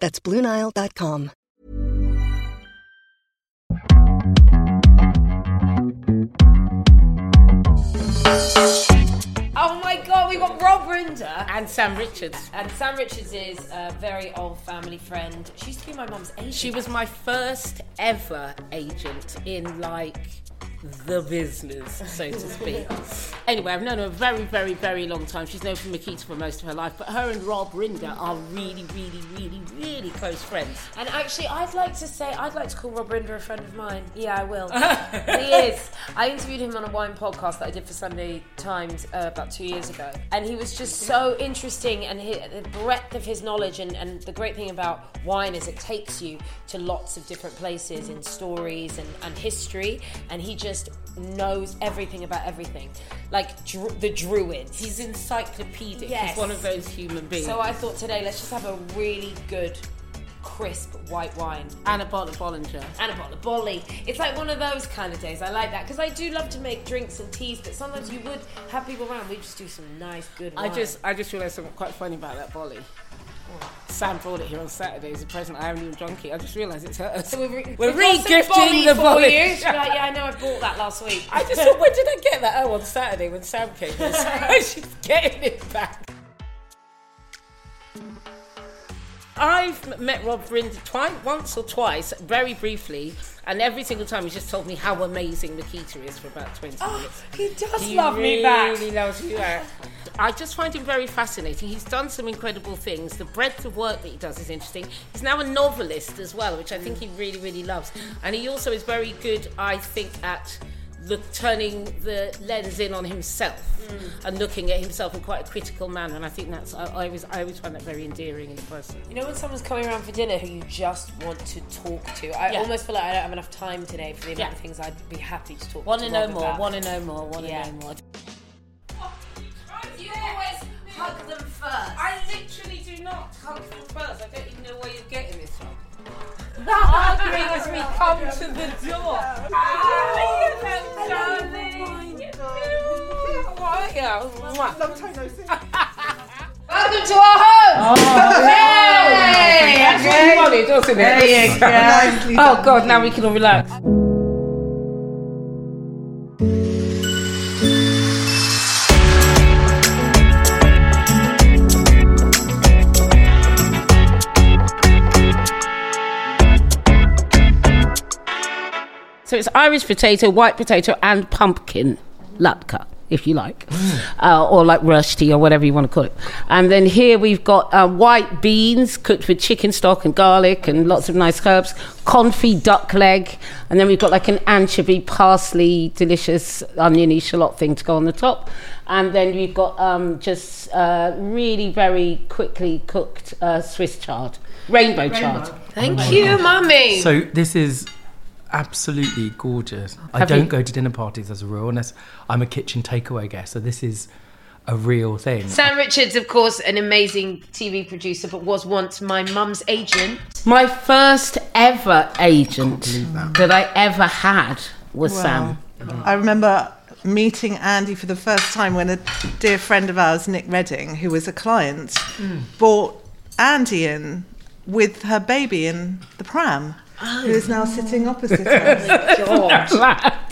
That's BlueNile.com. Oh my god, we got Rob Rinder. And Sam Richards. And Sam Richards is a very old family friend. She used to be my mum's agent. She was my first ever agent in like the business, so to speak. anyway, I've known her a very, very, very long time. She's known from Miquita for most of her life, but her and Rob Rinder are really, really, really, really close friends. And actually, I'd like to say, I'd like to call Rob Rinder a friend of mine. Yeah, I will. he is. I interviewed him on a wine podcast that I did for Sunday Times uh, about two years ago. And he was just so interesting, and he, the breadth of his knowledge. And, and the great thing about wine is it takes you to lots of different places in stories and, and history. And he just knows everything about everything. Like dru- the Druids. He's encyclopedic. Yes. He's one of those human beings. So I thought today, let's just have a really good, crisp white wine. and a bottle of Bollinger. and a bottle of Bolly. It's like one of those kind of days. I like that because I do love to make drinks and teas, but sometimes you would have people around. We just do some nice, good I just, I just realised something quite funny about that Bolly. Sam brought it here on Saturday as a present. I haven't even drunk it. I just realised it's hers. So we're, re- We're we've got some re-gifting the you. Like, yeah, I know. I bought that last week. I just thought, when did I get that? Oh, on Saturday when Sam came. So she's getting it back. I've met Rob Rinder twice, once or twice, very briefly, and every single time he's just told me how amazing Miquita is for about 20 minutes. he does He love me back. He really loves you back. I just find him very fascinating. He's done some incredible things. The breadth of work that he does is interesting. He's now a novelist as well, which I think he really, really loves. And he also is very good, I think, at look, turning the lens in on himself mm. and looking at himself in quite a critical manner. And I think that's I, I always I always find that very endearing in a person. You know when someone's coming around for dinner who you just want to talk to? I Yeah. almost feel like I don't have enough time today for the amount Yeah. of things I'd be happy to talk Want to to know Rob more? about. Want to know more? Want to Yeah. know more? You always hug them first. I literally do not hug them first. I don't even know where you're getting this from. Arguing as we come to the door. Hello, darling. How are you? Long time no see. Welcome to our home. Oh, hey! That's what you wanted, doesn't it? There you go. Oh. God, now we can all relax. It's Irish potato, white potato, and pumpkin latka, if you like, uh, or like rösti or whatever you want to call it. And then here we've got uh, white beans cooked with chicken stock and garlic and lots of nice herbs, confit duck leg, and then we've got like an anchovy, parsley, delicious oniony shallot thing to go on the top. And then we've got um, just uh, really very quickly cooked uh, Swiss chard, rainbow, chard. Thank you, mummy. So this is absolutely gorgeous. I don't you- go to dinner parties as a rule unless I'm a kitchen takeaway guest. So this is a real thing. Sam Richards, of course, an amazing TV producer, but was once my mum's agent. My first ever agent that I ever had was Sam. I remember meeting Andi for the first time when a dear friend of ours, Nick Redding, who was a client, hmm. brought Andi in with her baby in the pram. Who is now sitting opposite us? George.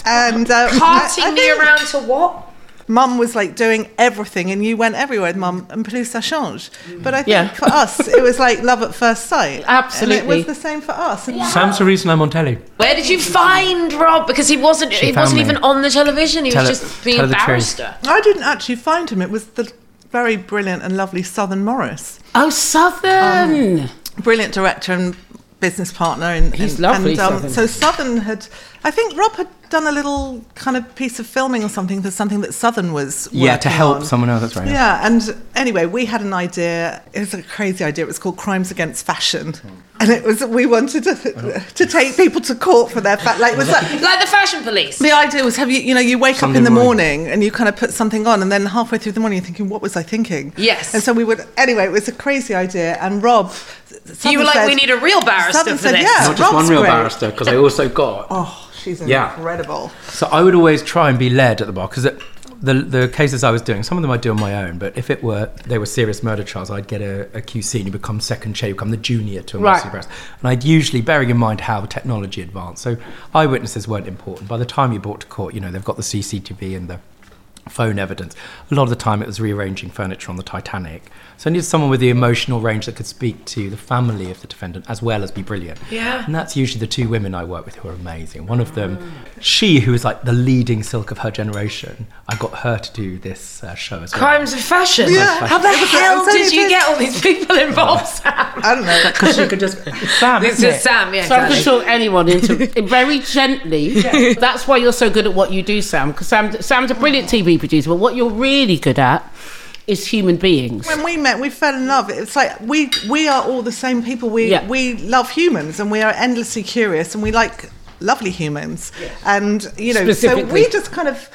And uh, I- I Carting me around to what? mum was like doing everything and you went everywhere with mum and plus ça change. But I think Yeah. for us, it was like love at first sight. Absolutely. And it was the same for us. And Sam's the reason I'm on telly. Where did you find Rob? Because he wasn't. She he wasn't me. even on the television. He Tell was it- just being a the barrister. I didn't actually find him. It was the very brilliant and lovely Southern Morris. Oh, Southern. brilliant director and business partner. And, He's and, lovely, And, um, Southern. So Southern had, I think Rob had done a little kind of piece of filming or something for something that Southern was. Yeah, to help on. someone else. That's right. Yeah, and anyway, we had an idea. It was a crazy idea. It was called Crimes Against Fashion, and it was we wanted to to take people to court for their fat. Like, was that, Like the fashion police. the idea was have you you know you wake Sunday up in the morning. morning. and you kind of put something on and then halfway through the morning you're thinking what was I thinking Yes. and so we would anyway it was a crazy idea and Rob you were like, we need a real barrister Southern for said, this. yeah Not just Rob's one real great. barrister, because I also got. oh she's Yeah. incredible So I would always try and be led at the bar because the the cases I was doing, some of them I'd do on my own, but if it were they were serious murder trials, I'd get a, a QC and you become second chair, you become the junior to a Right. mercy arrest. And I'd usually, bearing in mind how technology advanced, so eyewitnesses weren't important. By the time you brought to court, you know they've got the CCTV and the phone evidence. A lot of the time it was rearranging furniture on the Titanic. So I needed someone with the emotional range that could speak to the family of the defendant as well as be brilliant. Yeah. And that's usually the two women I work with who are amazing. One of them, she who is like the leading silk of her generation, I got her to do this uh, show as well. Crimes of fashion. Yeah. How the It was- it hell did you get all these people involved, Sam? I don't know Because she could just. Sam, This isn't it? Sam, yeah. So I can exactly. talk anyone into very gently. Yeah. That's why you're so good at what you do, Sam. Because Sam, Sam's a brilliant TV producer, but what you're really good at is human beings. when we met we fell in love. It's like we we are all the same people. We Yeah. we love humans and we are endlessly curious and we like lovely humans. And you know so we just kind of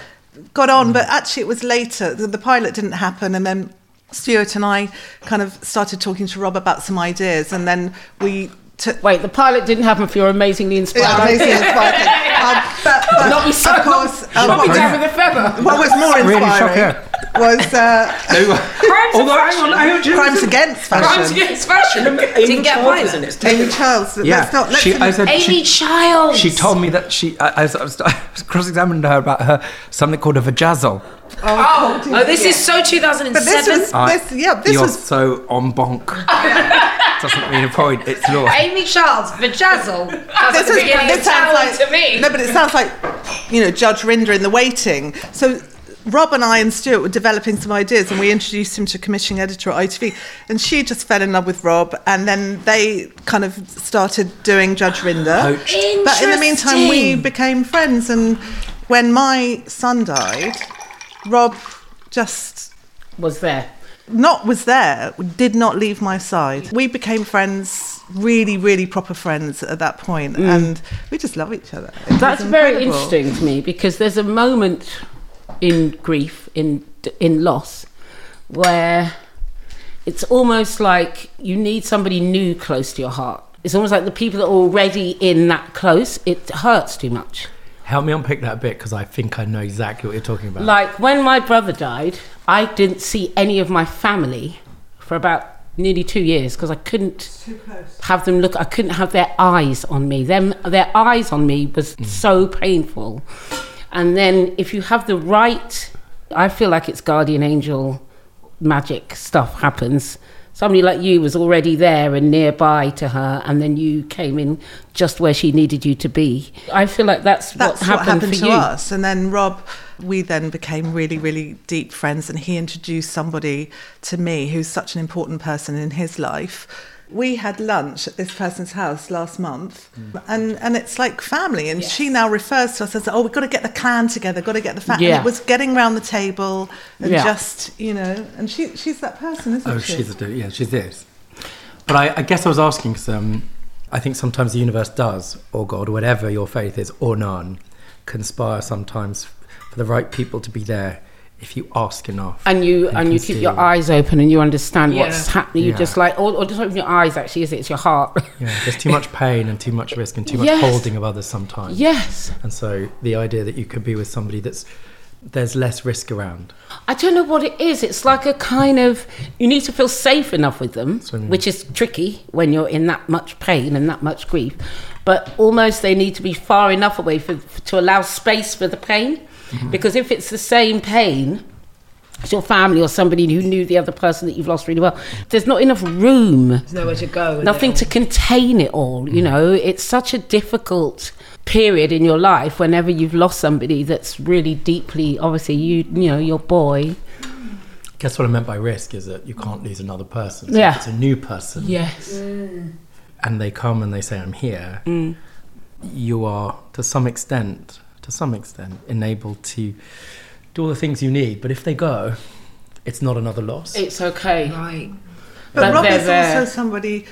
got on but actually it was later. The, the pilot didn't happen and then Stuart and I kind of started talking to Rob about some ideas and then we took Wait, the pilot didn't happen for your amazingly inspired. yeah, amazing idea. inspiring. Um, but, but Not be so. of course uh, not what be down with a feather. what was more Really inspiring shocked was uh, Crimes Although, fashion. on, hang crimes against fashion Crimes against fashion. Didn't get a pilot. Amy Charles Yeah. let's not let's she, I said, Amy she, Childs. she told me that she. I, I was, I was, cross-examining her about her something called a vajazzle. Oh, oh, this is so But this 2007. was I- this yeah this You're was so on bonk. Doesn't mean a point. It's law. Amy Charles, Vajazzle. That's this the is beginning this sounds like to me. no, but it sounds like you know Judge Rinder in the waiting. So Rob and I and Stuart were developing some ideas, and we introduced him to commissioning editor at ITV, and she just fell in love with Rob, and then they kind of started doing Judge Rinder. But in the meantime, we became friends, and when my son died, Rob just Was there? Not was there, did not leave my side. We became friends, really, really proper friends at that point, mm. and we just love each other. It That's very interesting to me because there's a moment in grief, in in loss, where it's almost like you need somebody new close to your heart. It's almost like the people that are already in that close, it hurts too much. Help me unpick that bit because I think I know exactly what you're talking about. Like when my brother died, I didn't see any of my family for about nearly two years because I couldn't have them look. I couldn't have their eyes on me. Them, their eyes on me was mm. so painful. And then if you have the right, I feel like it's guardian angel magic stuff happens. Somebody like you was already there and nearby to her, and then you came in just where she needed you to be. I feel like that's, That's what happened, for to you. us. And then Rob, we then became really, really deep friends, and he introduced somebody to me who's such an important person in his life. We had lunch at this person's house last month, Mm. and, and it's like family. And she now refers to us as, "Oh, we've got to get the clan together, got to get the family." Yeah. It was getting round the table and Yeah. just, you know, and she she's that person, isn't Oh, she? she's a. Yeah, she's this. But I, I guess I was asking because um, I think sometimes the universe does, or God, or whatever your faith is, or none, conspire sometimes for the right people to be there if you ask enough. and you and and you keep your eyes open and you understand what's happening. You Yeah. just like, or, or just open your eyes. Actually, is it? It's your heart. Yeah, there's too much pain and too much risk and too much Yes. holding of others sometimes. yes, And so the idea that you could be with somebody that's there's less risk around. I don't know what it is. It's like a kind of you need to feel safe enough with them, what I mean. which is tricky when you're in that much pain and that much grief. But almost they need to be far enough away for, to allow space for the pain. Mm-hmm. Because if it's the same pain, as your family or somebody who knew the other person that you've lost really well, there's not enough room, There's nowhere to go. nothing to contain it all. You mm. know, it's such a difficult period in your life whenever you've lost somebody that's really deeply, obviously, you, you know, your boy. Guess what I meant by risk is that you can't lose another person. So Yeah. it's a new person Yes. and they come and they say, I'm here, mm. you are, to some extent, to some extent, enabled to do all the things you need. But if they go, it's not another loss. It's okay. Right. But, But Rob is also somebody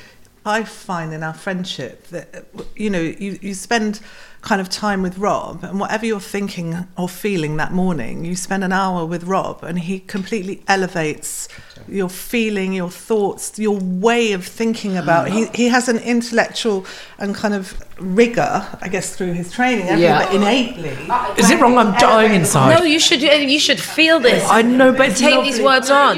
I find in our friendship that you know you, you spend kind of time with Rob, and whatever you're thinking or feeling that morning, you spend an hour with Rob, and he completely elevates your feeling, your thoughts, your way of thinking about. He he has an intellectual and kind of rigor, I guess, through his training, Yeah. but innately. Is it wrong? I'm dying inside. No, you should. You should feel this. I know, but it's take these words on.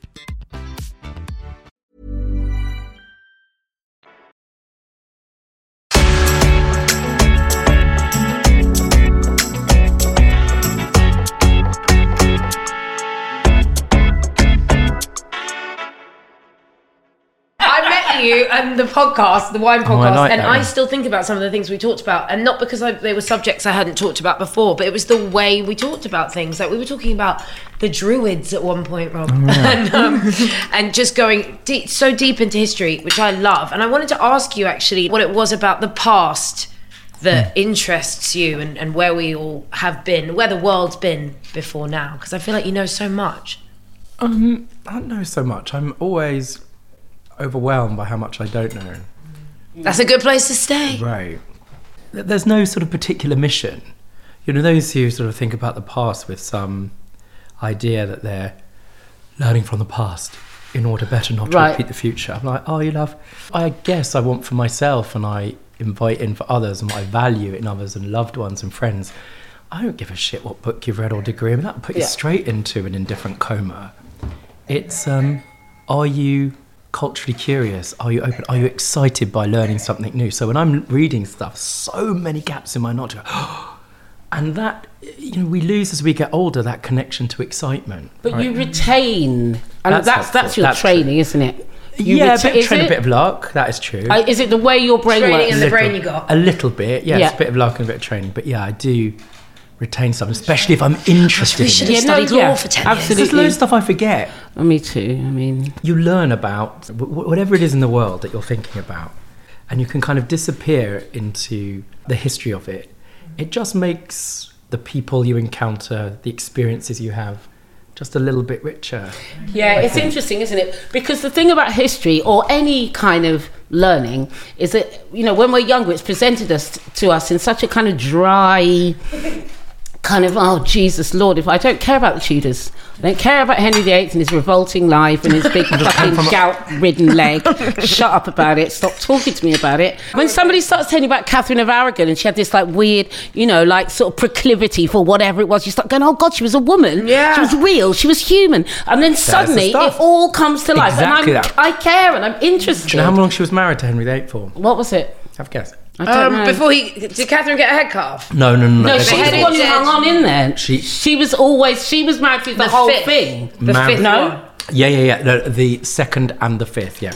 and the podcast, the wine Oh, I podcast, like and I one. still think about some of the things we talked about, and not because I, they were subjects I hadn't talked about before, but it was the way we talked about things. Like we were talking about the Druids at one point, Rob, Oh, and, um, and just going deep, so deep into history, which I love. And I wanted to ask you actually what it was about the past that interests you, and, and where we all have been, where the world's been before now, because I feel like you know so much. Um, I don't know so much. I'm always overwhelmed by how much I don't know. That's a good place to stay. Right. There's no sort of particular mission. You know, those who sort of think about the past with some idea that they're learning from the past in order better not to Right. repeat the future. I'm like, oh, you love. I guess I want for myself and I invite in for others and what I value in others and loved ones and friends. I don't give a shit what book you've read or degree. I mean, that'll put you Yeah. straight into an indifferent coma. It's, um, are you culturally curious? Are you open? Are you excited by learning something new? So when I'm reading stuff, so many gaps in my knowledge. And that, you know, we lose as we get older that connection to excitement. But right? you retain, and That's that's that's, your That's training, isn't it? You yeah, reta- a bit of is training, a bit of luck. That is true. Uh, is it the way your brain Training works? and the brain you got. A little bit, yeah, Yeah. It's a bit of luck and a bit of training. But yeah, I do retain something, especially if I'm interested should in have it. Yeah, no, studied yeah, law for 10 years. absolutely. There's loads of stuff I forget. Oh, me too. I mean, you learn about wh- wh- whatever it is in the world that you're thinking about, and you can kind of disappear into the history of it. It just makes the people you encounter, the experiences you have, just a little bit richer. yeah, it's interesting, isn't it? Because the thing about history or any kind of learning is that you know when we're younger, it's presented us to us in such a kind of dry. Kind of, oh Jesus Lord! If I don't care about the Tudors, I don't care about Henry VIII and his revolting life and his big fucking gout-ridden leg. Shut up about it. Stop talking to me about it. When somebody starts telling you about Catherine of Aragon and she had this like weird, you know, like sort of proclivity for whatever it was, you start going, "Oh God, she was a woman. Yeah. she was real. She was human." And then suddenly it all comes to life, Exactly and. I care and I'm interested. Do you know how long she was married to Henry VIII for? what was it? Have a guess. I don't Um, know. before he did Catherine get a head cut? No, no, no, no. no, she's got the beheaded one who hung on in there. She- she was always she was married through the, The whole fifth. thing. The Mar- fifth No? one. Yeah, yeah, yeah. No, the second and the fifth, yeah.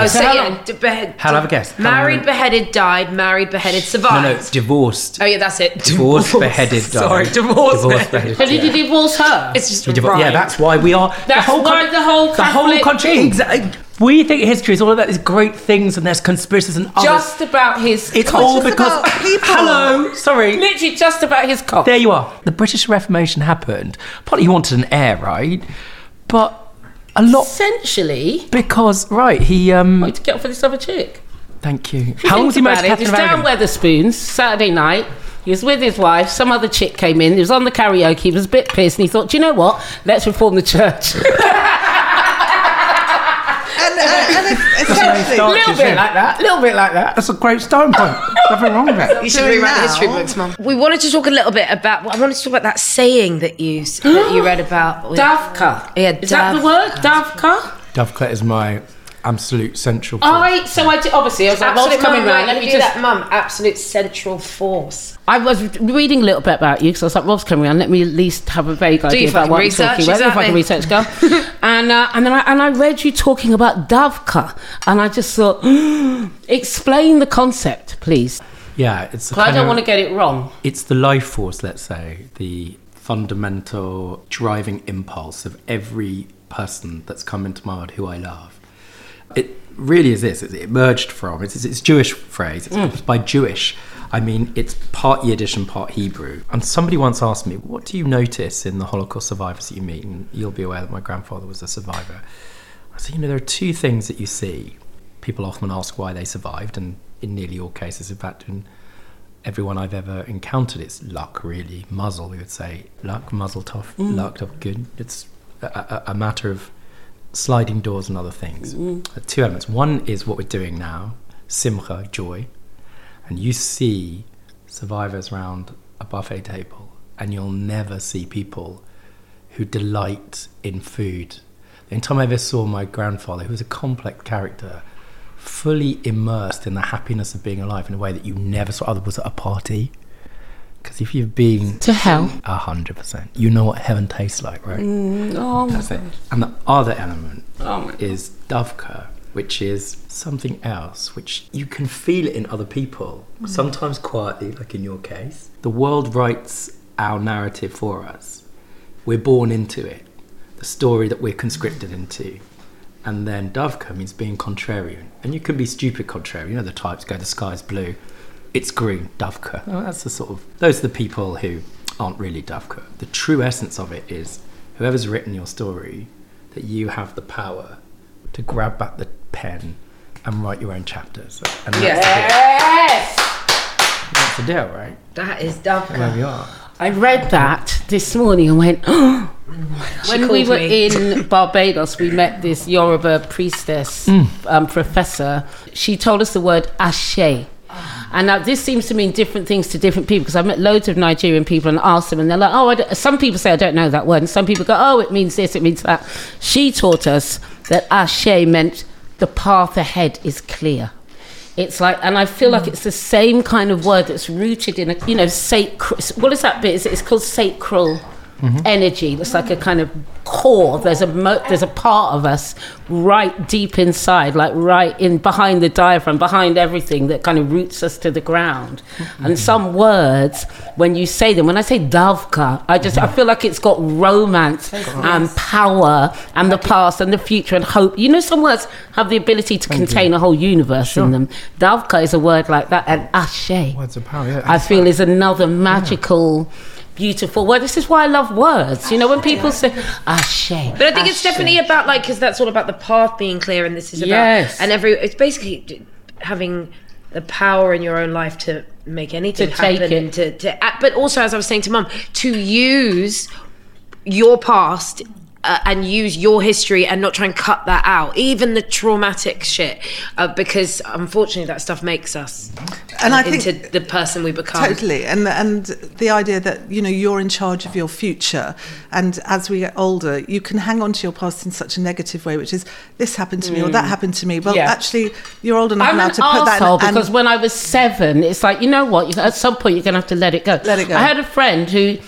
Oh, so, So how yeah, long- d- behead, How have a guess? How long- Married, beheaded, died. Married, beheaded, survived. no, no, it's divorced. Oh yeah, that's it. Divorced, beheaded, died. Sorry, divorced, Divorced, beheaded. beheaded. So did yeah. you divorce her? It's just We right. Yeah, that's why we are. That's why the whole the whole country. Exactly. We think history is all about these great things, and there's conspiracies and others. just about his. it's cock. all because about people. hello. Sorry. literally just about his cock. There you are. The British Reformation happened. Partly he wanted an heir, right? But a lot Essentially, because right he um. wanted to get off with this other chick. Thank you. If How long was he think married to about it, Catherine He was down Wetherspoons Saturday night. He was with his wife. Some other chick came in. He was on the karaoke. He was a bit pissed, and he thought, "Do you know what? Let's reform the church." And, and, and if, essentially, start. little bit like that. A little bit like that. That's a great starting point. Nothing wrong with that. You should Doing rewrite the history books, Mum. We wanted to talk a little bit about. I wanted to talk about that saying that you that you read about. with- Davka. Yeah, Is that the word? Davka. Doveclet is my absolute central. Force. I so I did, obviously I was like, Absolute coming mum, round? right, Let me do just that, Mum. Absolute central force. I was reading a little bit about you because I was like, Rob's coming around. Let me at least have a vague idea your about fucking what I'm research, talking about. Do your fucking exactly. research, girl. and uh, and then I and I read you talking about Davka, and I just thought, explain the concept, please. yeah, it's. a 'Cause I don't of- want to get it wrong. It's the life force, let's say, the fundamental driving impulse of every person that's come into my world who I love. It really is this. It emerged from, it's, it's Jewish phrase. It's, it's by Jewish. I mean, it's part Yiddish and part Hebrew. And somebody once asked me, What do you notice in the Holocaust survivors that you meet? And you'll be aware that my grandfather was a survivor. I said, You know, there are two things that you see. People often ask why they survived, and in nearly all cases, in fact, in everyone I've ever encountered, it's luck, really. Mazel, we would say. Luck, mazel tov, mm. luck, tough, good. It's a, a, a matter of sliding doors and other things. Uh, Two elements. One is what we're doing now, simcha, joy. And you see survivors around a buffet table, and you'll never see people who delight in food. The only time I ever saw my grandfather, who was a complex character, fully immersed in the happiness of being alive in a way that you never saw other was at a party. Because if you've been To hell. a hundred percent, you know what heaven tastes like, right? Mm, oh, my That's it. And the other element Oh is davka, which is something else, which you can feel it in other people, mm. sometimes quietly, like in your case. The world writes our narrative for us. We're born into it, the story that we're conscripted into. And then davka means being contrarian. And you can be stupid contrarian. You know, the types go, the sky's blue, it's green, davka. Oh, that's the sort of, those are the people who aren't really davka. The true essence of it is whoever's written your story, that you have the power to grab back the pen and write your own chapters. And that's, Yes, the, deal. that's the deal, right? that is Davka. There we are. I read that this morning and went, oh. When we were me. in Barbados, we met this Yoruba priestess, um, professor. She told us the word ashe. And now this seems to mean different things to different people because I've met loads of Nigerian people and asked them, and they're like, "Oh, I some people say I don't know that word," and some people go, "Oh, it means this, it means that." She taught us that ashe meant the path ahead is clear. It's like, and I feel like mm. it's the same kind of word that's rooted in a, you know, sacred. What is that bit? It's, it's called sacral Mm-hmm. energy. It's like a kind of core. There's a mo- there's a part of us right deep inside, like right in behind the diaphragm, behind everything that kind of roots us to the ground. Mm-hmm. And some words, when you say them, when I say davka, I just I mm-hmm. feel like it's got romance and power and the past and the future and hope. You know, some words have the ability to contain a whole universe in them. Davka is a word like that, and ashe. Words of power, yeah. I feel is another magical, beautiful word. This is why I love words. You know, when people say ashe. But I think it's definitely about like because that's all about the path being clear, and this is about Yes. and every. It's basically having the power in your own life to make anything To take happen. it. To, to act- but also, as I was saying to Mum, to use your past uh, and use your history and not try and cut that out, even the traumatic shit, uh, because unfortunately that stuff makes us And I into think- the person we become. Totally, and and the idea that you know you're in charge of your future, and as we get older, you can hang on to your past in such a negative way, which is this happened to me or that happened to me. Well, Yeah. actually, you're old enough I'm now an to put that. arsehole in, and- because when I was seven, it's like you know what? At some point, you're gonna have to let it go. Let it go. I had a friend who,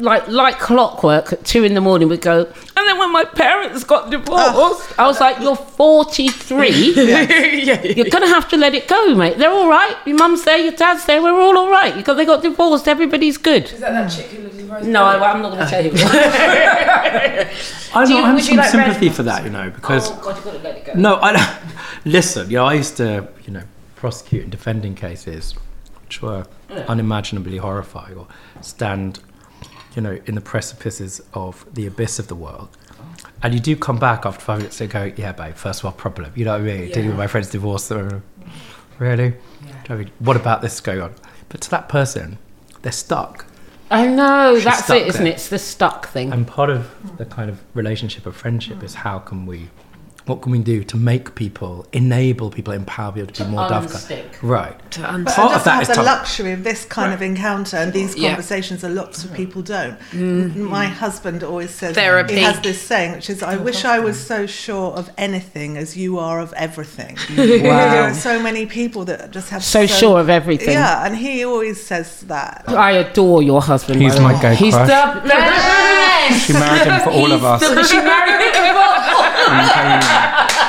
like like clockwork, at two in the morning would go. And then when my parents got divorced, ah. I was like, "You're 43. You're gonna have to let it go, mate. They're all right. Your mum's there, your dad's there. We're all all right because they got divorced. Everybody's good." Is that that chick who lives in Rose No, I, I'm not gonna tell you. I Do you- know, I have some like sympathy for that, you know, because oh God, you gotta let it go. no, I don't. Listen, you know, I used to, you know, prosecute and defending cases which were unimaginably horrifying or stand, you know, in the precipices of the abyss of the world. And you do come back after five minutes and go, yeah, babe, first world problem. You know what I mean? Dealing with my friend's divorce. Really? Do you know what I mean? What about this going on? But to that person, they're stuck. I know She's that's it, isn't it? It's the stuck thing. And part of the kind of relationship of friendship is how can we, what can we do to make people, enable people, empower people to be more unstick. davka? Right. To un- But Part just of that have is the time- luxury of this kind of encounter and these Yeah. conversations that lots of people don't. Mm-hmm. My husband always says Therapy. he has this saying, which is, "I wish I was so sure of anything as you are of everything." There are so many people that just have So sure of everything. Yeah, and he always says that. I adore your husband. He's by the my way. gay He's crush. the best. She married him for all of us. The, she married him for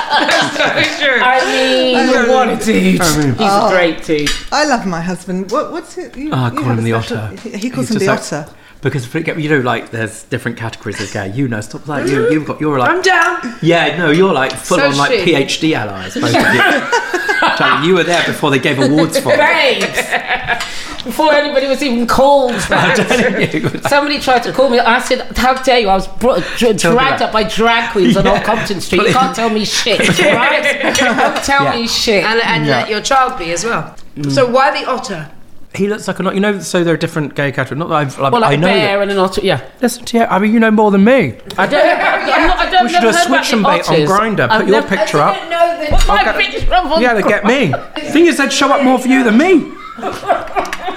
I mean, what a dude. I mean- He's a great dude. I love my husband. What, what's it? You, ah, Oh, I call him the special- otter. He he calls He's him the just like- otter. Because you know, like there's different categories of gay. You know, stop like you. You've got you're like I'm down. Yeah, no, you're like full So on like she. PhD allies. Both of you. Charlie, you were there before they gave awards for it. Babes. Before anybody was even called that. Somebody tried to call me. I said, "How dare you?" I was brought, dra- dragged up by drag queens on Old Compton Street. You can't tell me shit, right? Don't tell Yeah. me shit. And, and Yeah. let your child be as well. Mm. So why the otter? He looks like a not. you know. So there are different gay categories. Not that I've like, well, like I a know. bear That, and an otter. Yeah, listen to you. I mean, you know more than me. I don't. I'm not, I don't. We should do a never heard about switch and bait on. Grindr. I've Put your never- picture up. know that. My Okay. picture up on Yeah, they get me. Thing is, they'd show up more for you than me.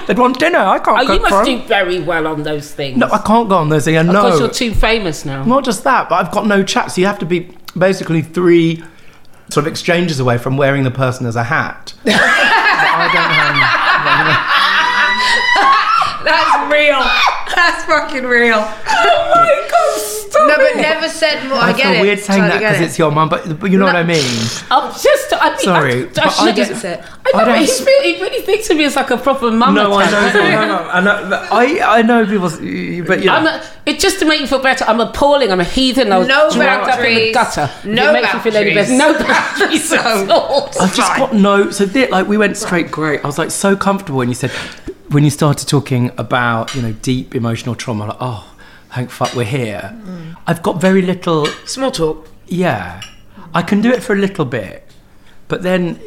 They'd want dinner. I can't Oh, you must do very well on those things. No, I can't go on those things. I know. Because you're too famous now. Not just that, but I've got no chat. So you have to be basically three sort of exchanges away from wearing the person as a hat. But I don't have. That's real. That's fucking real. Oh my god, stop No, but it. never said more. I, I get feel it. weird saying Totally that get because it. it's your mum, but, but you know what I mean. I'm just. I mean, Sorry, I, I, but I should- gets it. I know, I but don't- he, s- really, he really thinks of me as like a proper mum. No, I attack. know, no, no, I know, but I, I know people, but you know, I'm a, it's just to make you feel better. I'm appalling. I'm a heathen. I was No dragged up in the boundaries. gutter. No it makes you feel any better. boundaries. No boundaries at all. I've just got no. So thi- like we went straight great. I was like so comfortable when you said when you started talking about you know deep emotional trauma. Like oh, thank fuck we're here. Mm. I've got very little. Small talk. Yeah, I can do it for a little bit, but then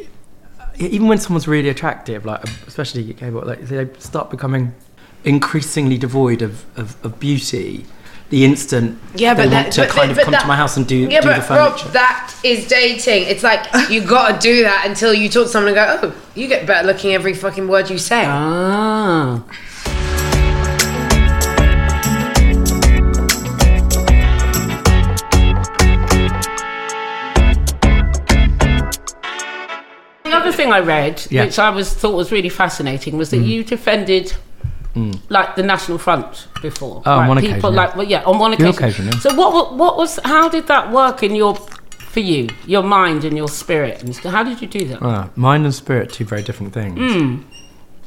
even when someone's really attractive, like especially gay, like they start becoming increasingly devoid of, of, of beauty. The instant Yeah, they but want that, to but, kind of but come that, to my house and do, yeah, do but the furniture. Rob, that is dating. It's like you got to do that until you talk to someone and go, "Oh, you get better looking every fucking word you say." Ah. The other thing I read, Yeah. which I was thought was really fascinating, was that you defended like the National Front before. Oh, on one People occasion, yeah. like well, yeah, on one occasion. occasion, yeah. So what what was how did that work in your for you, your mind and your spirit, and how did you do that? Ah, mind and spirit, two very different things. Hmm.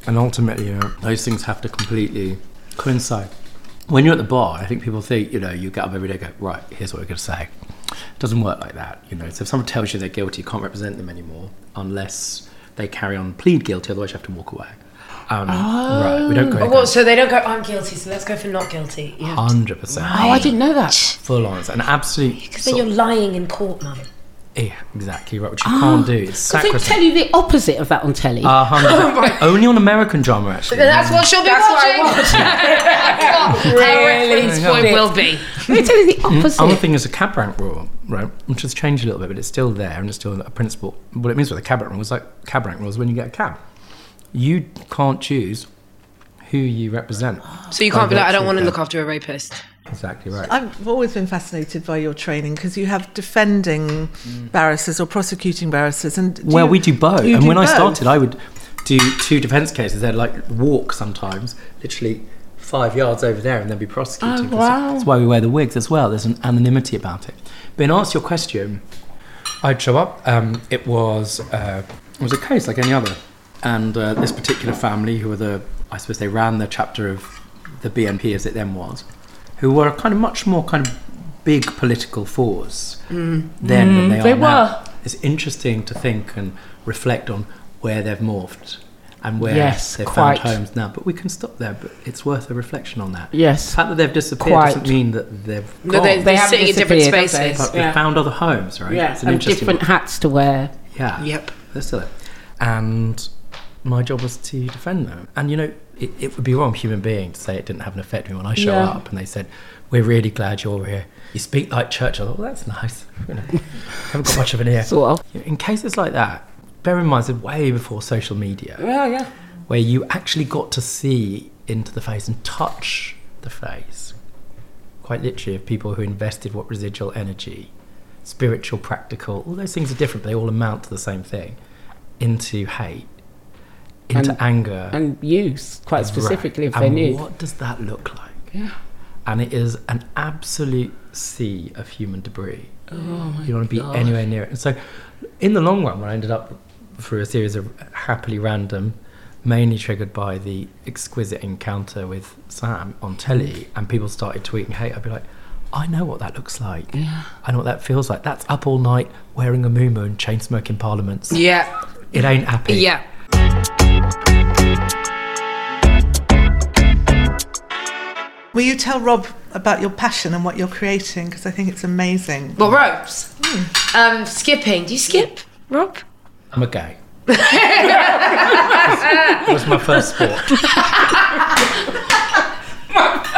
And ultimately, you know, those things have to completely coincide. When you're at the bar, I think people think, you know, you get up every day and go, right, here's what we're going to say. It doesn't work like that, you know. So if someone tells you they're guilty, you can't represent them anymore unless they carry on plead guilty, otherwise you have to walk away. Um, Right, we don't go Oh, what, so they don't go, "I'm guilty," so let's go for not guilty. You have to- hundred percent Oh, I didn't know that. full on and absolute. Then you're lying in court, mum. Yeah, exactly right. Which you can't do. It's Because they tell you the opposite of that on telly. A hundred- Only on American drama, actually. That's what she'll be That's what I watching. Her reference point will be. they tell you the opposite. Other thing is a cab rank rule, right? Which has changed a little bit, but it's still there and it's still a principle. What it means with a cab rank rule is like cab rank rules when you get a cab. You can't choose who you represent. So you can't be like, I don't want to look after a rapist. Exactly right. I've always been fascinated by your training because you have defending barristers or prosecuting barristers, and do well, you- we do both. you And do when I started, I would do two defence cases. They'd like walk sometimes, literally five yards over there, and then be prosecuting. Oh, wow. That's why we wear the wigs as well. There's an anonymity about it. But in answer to your question, I'd show up. Um, it was uh, it was a case like any other, and uh, this particular family, who were the I suppose they ran the chapter of the BNP as it then was, who were a kind of much more kind of big political force then than they, Mm. they are now. were. It's interesting to think and reflect on where they've morphed and where Yes, they've quite. found homes now. But we can stop there. But it's worth a reflection on that. Yes. the fact that they've disappeared Quite. doesn't mean that they've No, gone. they- they're haven't sitting in different disappeared, they? spaces. but they've found other homes, right? Yeah, It's an and different one. hats to wear. Yeah. Yep. They're still there. And my job was to defend them. And you know, it, it would be wrong human being to say it didn't have an effect on me when I show Yeah. up and they said, We're really glad you're here. You speak like Churchill. I thought, well, that's nice. You know, haven't got much of an ear. Sort of. In cases like that, bear in mind, it's way before social media, Yeah, yeah. where you actually got to see into the face and touch the face, quite literally, of people who invested what residual energy, spiritual, practical, all those things are different, but they all amount to the same thing, into hate, into And- anger. And use, quite specifically, if Right. they and knew. What does that look like? Yeah. And it is an absolute sea of human debris. Oh my you don't want to be anywhere near it. And so, in the long run, when I ended up through a series of happily random, mainly triggered by the exquisite encounter with Sam on telly, and people started tweeting hate, I'd be like, I know what that looks like. I know what that feels like. That's up all night wearing a moo and chain smoking parliaments. Yeah. It ain't happy. Yeah. Will you tell Rob about your passion and what you're creating? Because I think it's amazing. Well, ropes. Um, skipping. Do you skip, Rob? I'm a gay. It was my first sport.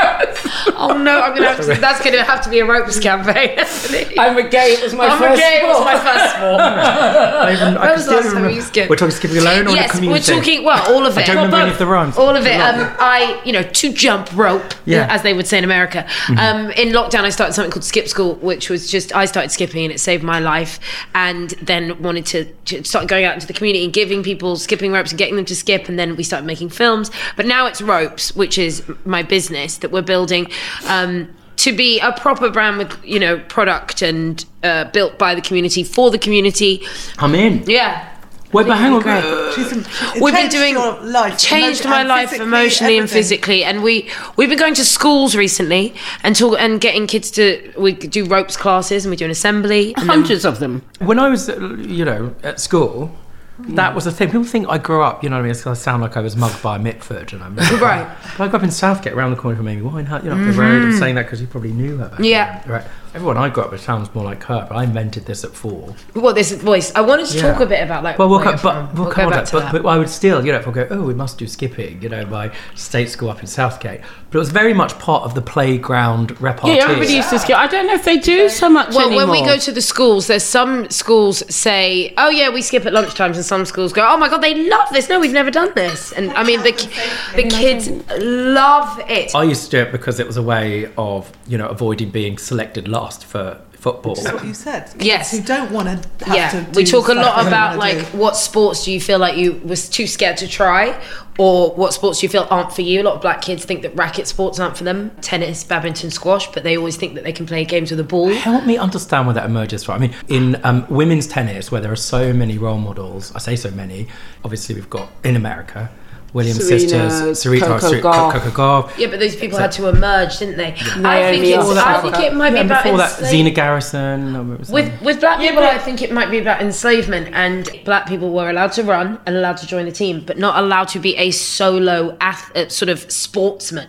Oh no, I'm gonna have to. That's gonna have to be a ropes campaign. isn't I'm a gay, it was my I'm first okay. It was sport. my first sport. I even, I When was the last time you skipped? We're talking skipping alone or in yes, a we're talking. Well, all of it. I don't remember any of the rhymes. All of it. Um, I, you know, to jump rope, Yeah. as they would say in America. Um, in lockdown, I started something called Skip School, which was just I started skipping and it saved my life. And then wanted to, to start going out into the community and giving people skipping ropes and getting them to skip. And then we started making films. But now it's ropes, which is my business that we're building. Um, to be a proper brand with you know product and uh, built by the community for the community I'm in. yeah Wait, but hang on. Great. uh, we've been doing your life, changed my life physically, emotionally and physically and we we've been going to schools recently and talk and getting kids to we do ropes classes and we do an assembly and then, Hundreds of them. When I was, uh, you know, at school, that was the thing. People think I grew up, you know what I mean? It's going to sound like I was mugged by Mitford, and I'm Right. But I grew up in Southgate, around the corner from Amy Winehouse, you know, up the road. I'm saying that because you probably knew her. back Yeah. then, Right. Everyone I grew up with sounds more like her, but I invented this at four. what this voice I wanted to Yeah. talk a bit about like Well, we'll, where co- you're but, from. we'll, We'll come go on to back that. to But, that but I would still, you know, if I go, oh, we must do skipping, you know, my state school up in Southgate. But it was very much part of the playground repartee. Yeah, everybody used to skip. I don't know if they do so much well, anymore. when we go to the schools, there's some schools say, "Oh yeah, we skip at lunchtimes," and some schools go, "Oh my god, they love this! No, we've never done this." And I mean, the ki- the kids love it. I used to do it because it was a way of, you know, avoiding being selected last for football. That's what you said. Kids Yes. Who don't want to have yeah, to we talk a lot about like do. what sports do you feel like you was too scared to try, or what sports do you feel aren't for you. A lot of black kids think that racket sports aren't for them, tennis, badminton, squash, but they always think that they can play games with a ball. Help me understand where that emerges from. I mean, in um, women's tennis, where there are so many role models, I say so many. Obviously, we've got in America, Williams Serena, sisters, Serena, Coco Coco, Gauff. Coco Gauff. Yeah, but those people had to emerge, didn't they? I think Naomi it's, Osaka. I think it might be Yeah, about before that, ensla- Zina Garrison. um, what was With with black people, I think it might be about enslavement, and black people were allowed to run and allowed to join the team, but not allowed to be a solo ath- uh, sort of sportsman.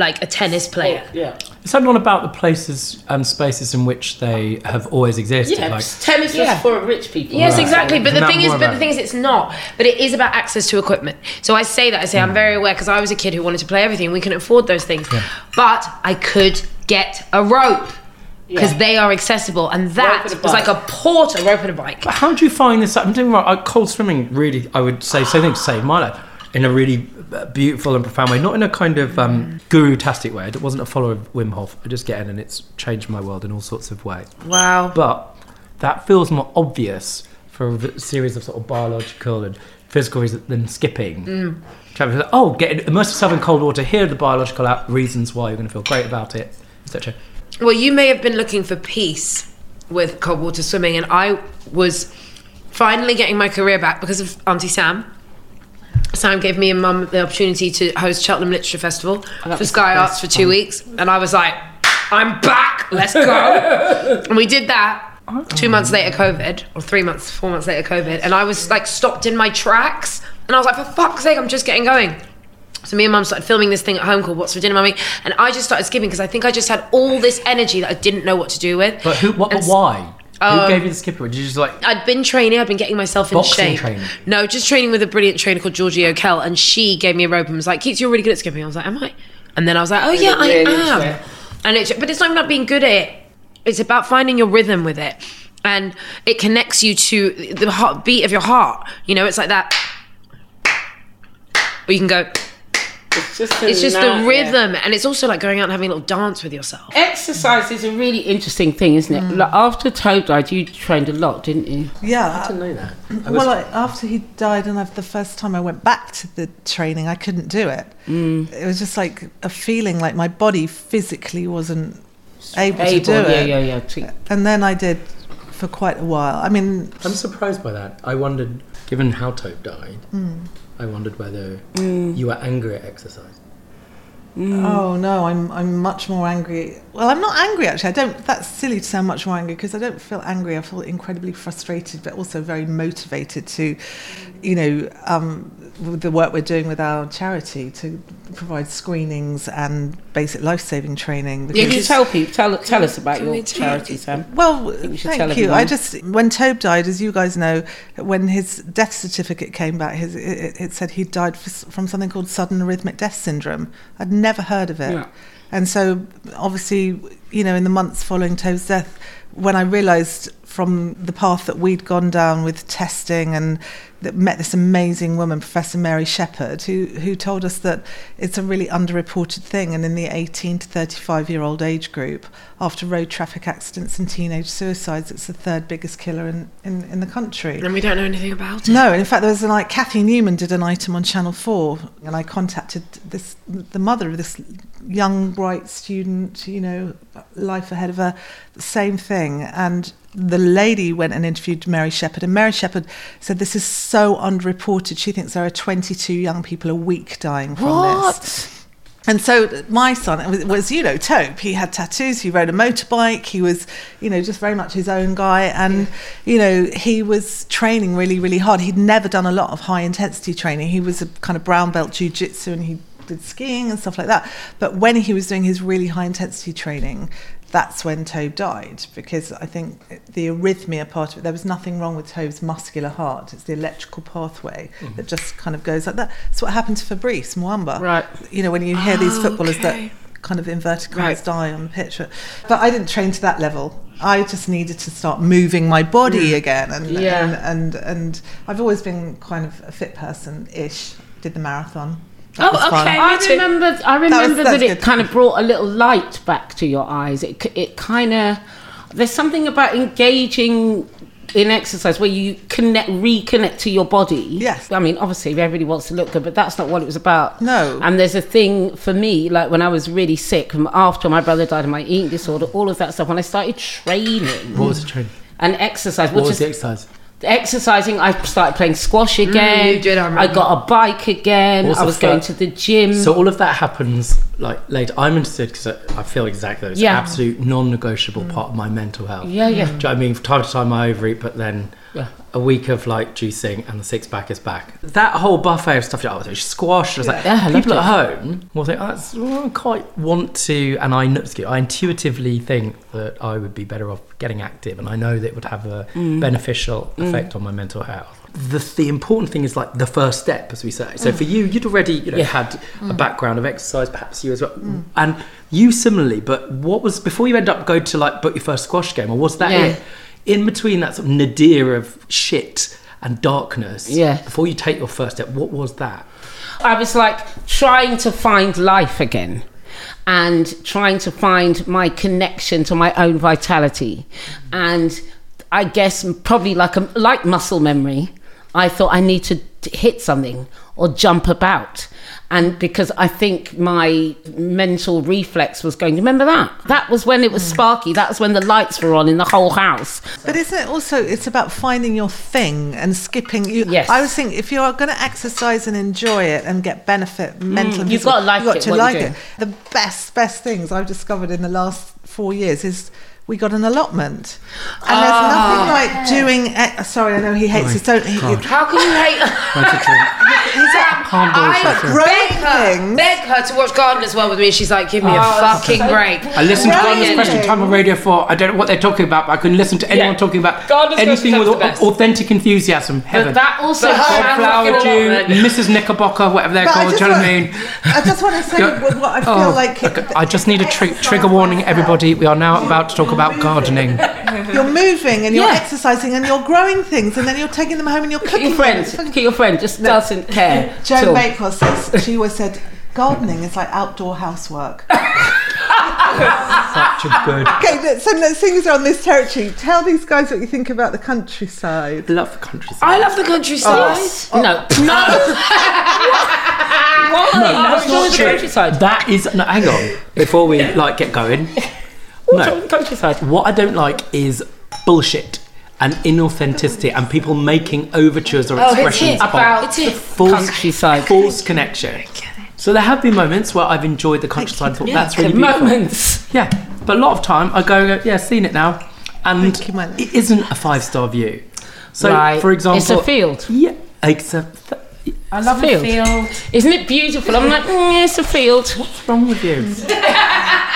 Like a tennis player. Yeah. Is that not about the places and spaces in which they have always existed? Yeah, Like, tennis Yeah. was for rich people. Yes, Right. exactly. But Isn't the thing is, but the thing is, it's not. But it is about access to equipment. So I say that I say Hmm. I'm very aware because I was a kid who wanted to play everything. We couldn't afford those things, yeah. but I could get a rope because Yeah. they are accessible, and that and was like a bike. porter rope and a bike. But how do you find this? I'm doing right. I, cold swimming really, I would say, same thing saved my life in a really beautiful and profound way. Not in a kind of um, guru-tastic way. It wasn't a follower of Wim Hof. I just get in and it's changed my world in all sorts of ways. Wow. But that feels more obvious for a series of sort of biological and physical reasons than skipping. Mm. Oh, get immerse yourself in cold water. Here are the biological reasons why you're going to feel great about it, etc. Well, you may have been looking for peace with cold water swimming, and I was finally getting my career back because of Auntie Sam. Sam gave me and Mum the opportunity to host Cheltenham Literature Festival oh, that for Sky Arts for two weeks, and I was like, "I'm back, let's go!" and we did that. Two oh. months later, COVID, or three months, four months later, COVID, and I was like stopped in my tracks, and I was like, "For fuck's sake, I'm just getting going." So me and mum started filming this thing at home called What's for Dinner Mummy and I just started skipping because I think I just had all this energy that I didn't know what to do with. But who? What? And But why? Um, who gave you the skipper? Did you just like? I'd been training, I'd been getting myself in Boxing shape. training? No, just training with a brilliant trainer called Georgie O'Kell and she gave me a rope and was like, Keats, you're really good at skipping. I was like, Am I? And then I was like, Oh yeah, I really am. it. And it's but it's not about being good at it. It's about finding your rhythm with it. And it connects you to the heartbeat of your heart. You know, it's like that. Or you can go, It's just, it's just a the na- yeah. rhythm, and it's also like going out and having a little dance with yourself. Exercise is a really interesting thing, isn't it? Like after Toad died, you trained a lot, didn't you? Yeah. I didn't know that. well, I, after he died, and I've, the first time I went back to the training, I couldn't do it. Mm. It was just like a feeling like my body physically wasn't able, to do yeah, it. yeah, yeah. to- And then I did for quite a while. I mean, I'm surprised by that. I wondered, given how Toad died, mm. I wondered whether you were angry at exercise. Oh no, I'm I'm much more angry. Well, I'm not angry actually. I don't. That's silly to sound much more angry because I don't feel angry. I feel incredibly frustrated, but also very motivated to, you know, um, with the work we're doing with our charity to provide screenings and basic life-saving training. Yeah, because- you tell people, tell, tell us about your charity, Sam. Well, we thank you. everyone. I just when Tobe died, as you guys know, when his death certificate came back, his, it, it said he died f- from something called sudden arrhythmic death syndrome. I'd never heard of it, Yeah. and so obviously, you know, in the months following Tobe's death, when I realised from the path that we'd gone down with testing and that met this amazing woman, Professor Mary Sheppard, who who told us that it's a really underreported thing, and in the 18 to 35 year old age group, after road traffic accidents and teenage suicides, it's the third biggest killer in, in, in the country. And we don't know anything about it. No, in fact, there was a, like Cathy Newman did an item on Channel Four, and I contacted this the mother of this young bright student, you know, life ahead of her, the same thing, and the lady went and interviewed Mary Sheppard, and Mary Sheppard said this is so underreported. She thinks there are 22 young people a week dying from this. And so my son was, was, you know, Tobe. He had tattoos. He rode a motorbike. He was, you know, just very much his own guy. And, you know, he was training really, really hard. He'd never done a lot of high intensity training. He was a kind of brown belt jujitsu and he did skiing and stuff like that. But when he was doing his really high intensity training, that's when Tobe died because I think the arrhythmia part of it, there was nothing wrong with Tobe's muscular heart. It's the electrical pathway mm-hmm. that just kind of goes like that. It's what happened to Fabrice Muamba. Right. You know, when you hear these Oh, footballers okay. that kind of inverted commas Right. die on the pitch. But I didn't train to that level. I just needed to start moving my body mm. again. And, Yeah. and, and, and I've always been kind of a fit person ish. Did the marathon. That Oh, was fun. okay. I remember. I remember that, that's it kind of brought a little light back to your eyes. It it kind of there's something about engaging in exercise where you connect, reconnect to your body. Yes. I mean, obviously, everybody wants to look good, but that's not what it was about. No. And there's a thing for me, like when I was really sick, from after my brother died of my eating disorder, all of that stuff. When I started training What was the training? and exercise, What which was is the exercise? Exercising. I started playing squash again. Mm, you did, I remember. got a bike again. What's I was going to the gym. So all of that happens like later. I'm interested because I feel exactly it's Yeah. absolute non-negotiable part of my mental health. Yeah, yeah. Do you know what I mean? From time to time I overeat, but then a week of like juicing and the six pack is back. That whole buffet of stuff, oh, there's squash. I was like, Yeah, I people at home will think, oh, that's, I quite want to, and I, I intuitively think that I would be better off getting active, and I know that it would have a Mm. beneficial mm. effect on my mental health. The, the important thing is like the first step, as we say. So mm. for you, you'd already you know Yeah. had a mm. background of exercise, perhaps you as well, and you similarly. But what was before you end up going to like book your first squash game, or was that Yeah. it? In between that sort of nadir of shit and darkness, Yeah. before you take your first step, what was that? I was like trying to find life again and trying to find my connection to my own vitality. And I guess probably like a, like muscle memory, I thought I need to hit something or jump about. And because I think my mental reflex was going, remember that? That was when it was sparky. That was when the lights were on in the whole house. But isn't it also it's about finding your thing and skipping you Yes. I was thinking if you are going to exercise and enjoy it and get benefit mental Mm, you've gotta like you've got it, to like it. The best best things I've discovered in the last 4 years is we got an allotment. And Ah. there's nothing like doing e- sorry I know he hates this don't he, How can you hate? he's Calm down, but Sophie. growing beg her, things beg her to watch Garden as well with me. She's like, give me a oh, fucking break. I listened to Right. Gardeners Question Time on Radio 4. I don't know what they're talking about, but I couldn't listen to anyone Yeah. talking about Gardeners anything with Time's the best. authentic enthusiasm. Heaven. But that also But sounds Flower Jew. Mrs. Knickerbocker, whatever they're But called, just do you know what I mean? I just want to say what what I feel Oh, like okay. I just need a tri- trigger warning, everybody. We are now about to talk about gardening. you're moving and you're Yeah. exercising and you're growing things and then you're taking them home and you're cooking Your friend, them. your friend just doesn't care. Joan till- Bakewell says she always said gardening is like outdoor housework. Such a good. okay, let- so let's things are on this territory. Tell these guys what you think about the countryside. Love the countryside. I love the countryside. Oh, oh. No, no. Why? What's wrong with the countryside? That is no, hang on before we like get going. What's wrong No, the countryside? what I don't like is bullshit and inauthenticity and people making overtures or Oh, it's expressions it. About It's it. false countryside. false connection. So there have been moments where I've enjoyed the countryside. Thought that's really The beautiful. moments. Yeah, but a lot of time I go, yeah, seen it now, and you, it isn't a five star view. So, Right. for example, It's a field. Yeah, except I love a field. field. Isn't it beautiful? I'm like, mm, it's a field. what's wrong with you?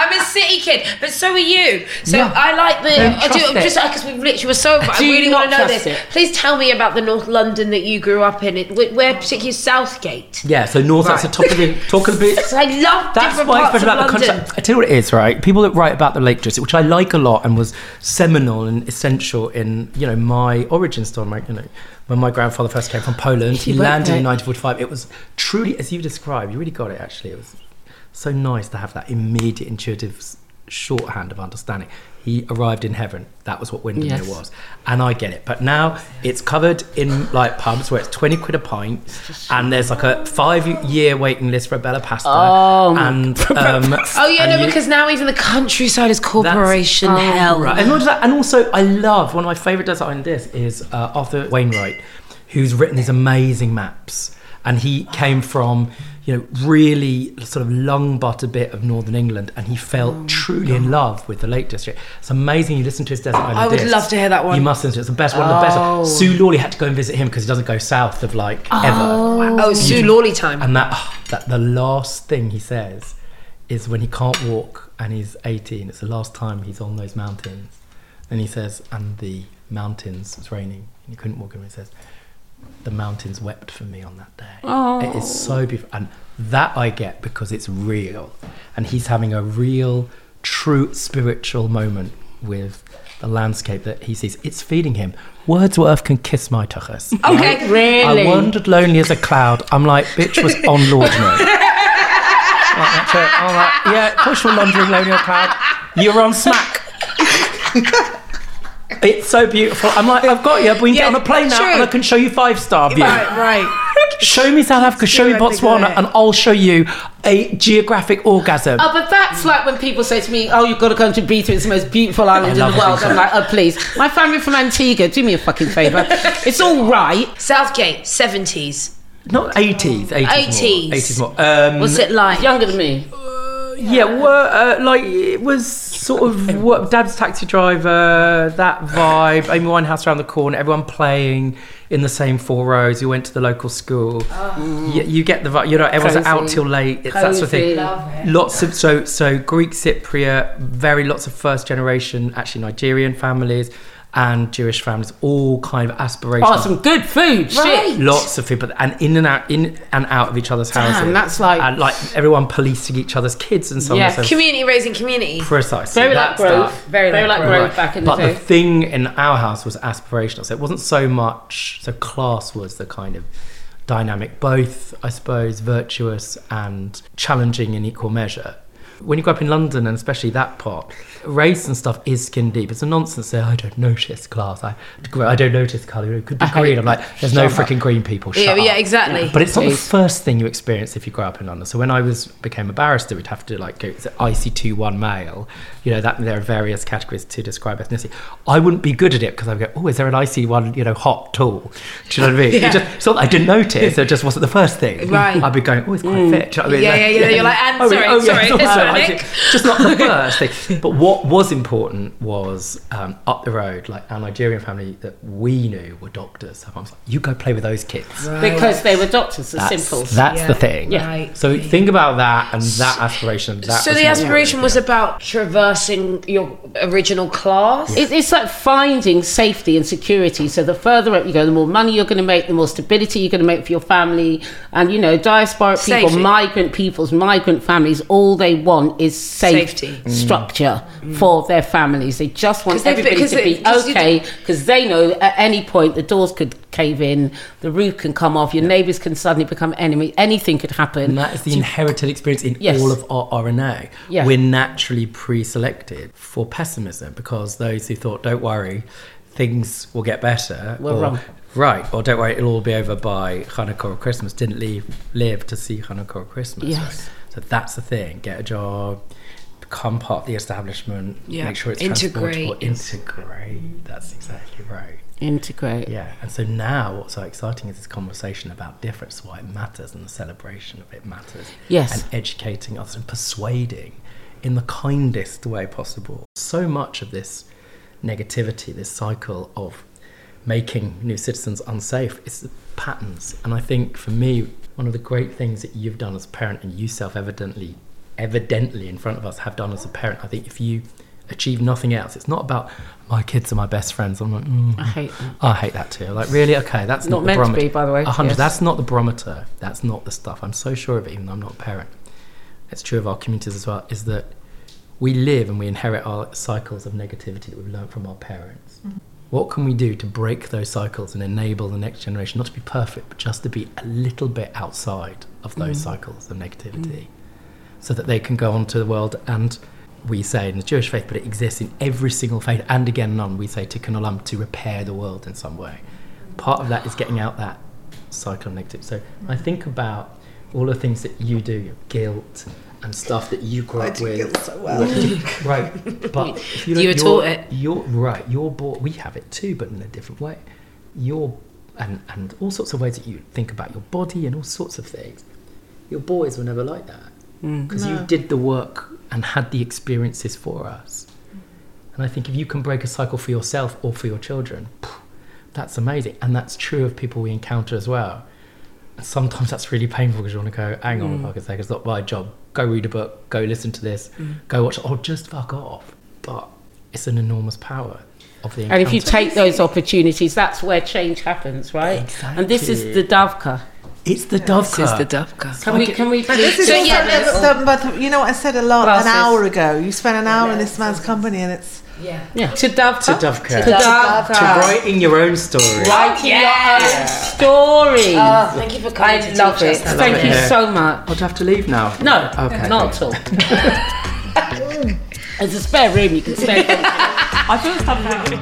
I'm a city kid, but so are you. So Yeah. I like the. I do it. just because we literally were so. I really want to know this. it? Please tell me about the North London that you grew up in. It, where particularly Southgate. Yeah, so north. That's the top of the talk of the bit. I love That's different why parts about the concept. I tell you what it is, right? People that write about the Lake District, which I like a lot and was seminal and essential in, you know, my origin story. My, you know, when my grandfather first came from Poland, he He landed in 1945. It was truly, as you described, you really got it. Actually, it was so nice to have that immediate, intuitive shorthand of understanding. He arrived in heaven. That was what Windermere Yes. was, and I get it. But now it's covered in like pubs where it's twenty quid a pint, and there's like a five-year waiting list for a Bella Pasta. Oh, and um, Oh yeah, no, you- because now even the countryside is corporation oh, hell. Right. And that, and also I love one of my favourite design this is uh, Arthur Wainwright, who's written these amazing maps, and he came from you know really sort of lung butter bit of northern England, and he fell Oh, truly in love with the Lake District. It's amazing. You listen to his Desert Island I would Discs. love to hear that one. You must listen to it. It's the best one of the Oh. best. Sue Lawley had to go and visit him because he doesn't go south of like oh. ever. Oh, Sue Lawley time. And that, oh, that the last thing he says is when he can't walk and he's 18. It's the last time he's on those mountains. And he says, and the mountains, it's raining, and he couldn't walk. And he says, the mountains wept for me on that day. Oh. It is oh. so beautiful. And that I get because it's real. And he's having a real, true spiritual moment with the landscape that he sees. It's feeding him. Wordsworth can kiss my tuchus. Okay. Really? I wandered lonely as a cloud. I'm like, bitch was on Lord. Like, that's it. I'm like, yeah, push you're wandering lonely as a cloud. You're on smack. it's so beautiful. I'm like, I've got you, but we can Yeah, get on a plane now true. and I can show you five star view. Right, right. Show me South Africa, show me Botswana, and I'll show you a geographic orgasm. Oh, but that's like when people say to me, "Oh, you've got to come to Ibiza. It's the most beautiful island in the world." Ibiza. I'm like, "Oh, please, my family from Antigua. Do me a fucking favour. it's all right. Southgate, seventies. Not 80s, 80s, 80s. more. 80s more. Um, What's it like? Younger than me. Yeah, well, uh, like it was sort of what Dad's taxi driver, that vibe. Amy Winehouse around the corner, everyone playing in the same four rows. You went to the local school. You, you get the vibe. You know, everyone's out till late. It's that sort of thing. Cozy. Lots of so so Greek Cypriot, very lots of first generation, actually Nigerian families and Jewish families, all kind of aspirational. Oh, some good food. Right. Shit. Lots of people, and in and out, in and out of each other's houses. And that's like- and like everyone policing each other's kids and so Yeah. on. Yeah, so Community raising community. Precisely. Very like growth. Very Very like growth Grove. Grove back in the But day. the thing in our house was aspirational. So it wasn't so much. So class was the kind of dynamic, both I suppose virtuous and challenging in equal measure. When you grow up in London, and especially that part, race and stuff is skin deep. It's a nonsense. Say I don't notice class. I, I don't notice colour. It could be green. I'm like, there's no freaking green people. Shut Yeah, up. yeah, exactly. But it's not the first thing you experience if you grow up in London. So when I was became a barrister, we'd have to like go to IC2 one male. You know that there are various categories to describe ethnicity. I wouldn't be good at it because I would go, oh, is there an IC one? You know, hot tall. Do you know what I mean? It just, it's not that I didn't notice. It just wasn't the first thing. Right. I'd be going, oh, it's quite mm. fit. Do you know what I mean? Yeah, yeah, yeah, you're like, and sorry, yeah, sorry, oh, it's not this so one, IC. Nick. Just not the first thing. But what was important was um, up the road, like our Nigerian family that we knew were doctors. So I was like, you go play with those kids. Because they were doctors, the That's, simples. that's the thing. Yeah. Right. So think about that and that aspiration. That So the aspiration was about traversing your original class. It, it's like finding safety and security. So the further up you go, the more money you're going to make, the more stability you're going to make for your family. And you know, diasporic people, Safety. migrant peoples, migrant families, all they want is safe Safety. Mm. structure for their families. They just want everybody because to they- be because okay because they know at any point the doors could cave in, the roof can come off, your neighbours can suddenly become enemy. Anything could happen. And that is the inherited experience in Yes. all of our RNA. Yeah. We're naturally pre-selected for pessimism because those who thought, "Don't worry, things will get better," Were or, wrong. Right, or "Don't worry, it'll all be over by Hanukkah or Christmas," didn't leave live to see Hanukkah or Christmas. Yes. right? So that's the thing: get a job, become part of the establishment, Yeah. make sure it's Integrate. transportable. Integrate. That's exactly right. Integrate. Yeah, and so now what's so exciting is this conversation about difference, why it matters, and the celebration of it matters. Yes. And educating others and persuading in the kindest way possible. So much of this negativity, this cycle of making new citizens unsafe, is the patterns. And I think for me, one of the great things that you've done as a parent and you self evidently evidently in front of us have done as a parent, I think if you achieve nothing else, it's not about my kids are my best friends. I'm like, mm, I hate that. I hate that too. Like, really? Okay, that's Not not, the meant to be, by the way. Hundred. Yes. That's not the barometer. That's not the stuff. I'm so sure of it, even though I'm not a parent. It's true of our communities as well. Is that we live and we inherit our cycles of negativity that we've learned from our parents. Mm-hmm. What can we do to break those cycles and enable the next generation not to be perfect, but just to be a little bit outside of those Mm. cycles of negativity, so that they can go on to the world and we say in the Jewish faith, but it exists in every single faith, and again, none, we say tikkun olam, to repair the world in some way. Part of that is getting out that cycle of negative. So I think about all the things that you do, your guilt and stuff that you grew I up with. guilt so well. right, but if you, You look, were you're- taught it. You're right. You're born. We have it too, but in a different way. You're and and all sorts of ways that you think about your body and all sorts of things. Your boys were never like that mm. because you did the work and had the experiences for us. And I think if you can break a cycle for yourself or for your children, that's amazing. And that's true of people we encounter as well. And sometimes that's really painful because you want to go, hang on, for fuck's sake, it's not my job. Go read a book, go listen to this, mm. go watch, or just fuck off. But it's an enormous power of the And if you take those opportunities, that's where change happens, right? Exactly. And this is Exactly. the Davka. it's the dove This is the Dovka. Can we? Can we? But this is So, yeah, the- but you know, I said a lot Glasses. an hour ago. You spent an hour in this man's company, and it's Yeah. Yeah. To Davka. to Dovka. To Davka. To writing your own story. Write your Yeah. own story. Oh, thank you for coming I to love it. us that. Thank Love you it. so much. I'd have to leave now. No, Okay. not at all. There's a spare room you can spare. I feel something.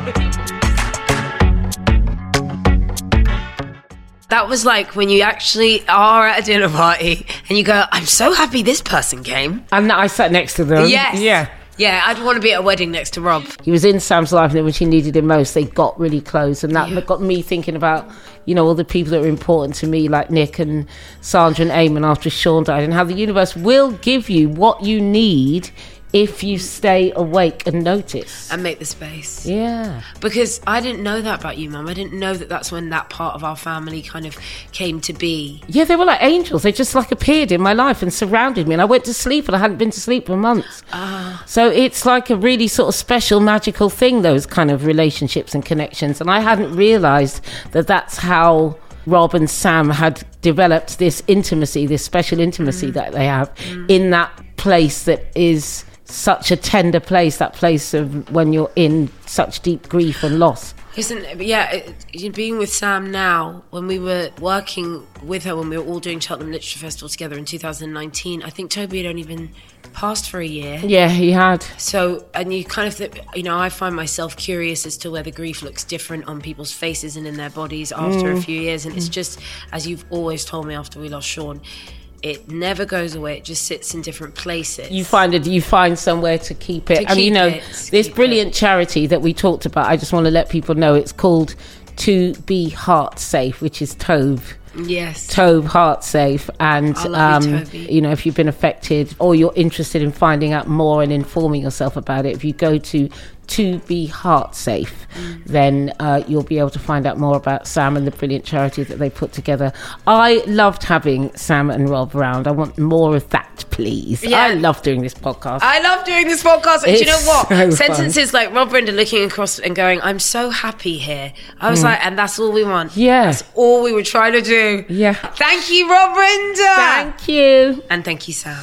That was like when you actually are at a dinner party and you go, I'm so happy this person came. And I sat next to them. Yes. Yeah. Yeah, I'd want to be at a wedding next to Rob. He was in Sam's life, and when she needed him most, they got really close, and that got me thinking about, you know, all the people that are important to me, like Nick and Sandra and Eamon after Sean died, and how the universe will give you what you need if you stay awake and notice. And make the space. Yeah. Because I didn't know that about you, Mum. I didn't know that that's when that part of our family kind of came to be. Yeah, they were like angels. They just like appeared in my life and surrounded me. And I went to sleep and I hadn't been to sleep for months. Ah. So it's like a really sort of special, magical thing, those kind of relationships and connections. And I hadn't realized that that's how Rob and Sam had developed this intimacy, this special intimacy that they have in that place that is such a tender place, that place of when you're in such deep grief and loss. Isn't it? Yeah, it, you being with Sam now, when we were working with her, when we were all doing Cheltenham Literature Festival together in 2019, I think Toby had only been passed for a year. Yeah, he had. So, and you kind of, th- you know, I find myself curious as to whether grief looks different on people's faces and in their bodies after a mm. few years. And it's just, as you've always told me after we lost Sean, it never goes away. It just sits in different places. you find it you find somewhere to keep it To and you know it, this keep brilliant charity that we talked about i just want to let people know it's called to be heart safe which is tove yes. Tove Heart Safe, and love you, um, you know if you've been affected or you're interested in finding out more and informing yourself about it, if you go to to be heart safe, Mm. then uh, you'll be able to find out more about Sam and the brilliant charity that they put together. I loved having Sam and Rob around. I want more of that, please. Yeah. I love doing this podcast. I love doing this podcast. And do you know what? so fun. Sentences like Rob Rinder looking across and going, I'm so happy here. I was like, and that's all we want. Mm. Yeah. That's all we were trying to do. Yeah. Thank you, Rob Rinder. Thank you. and thank you, Sam.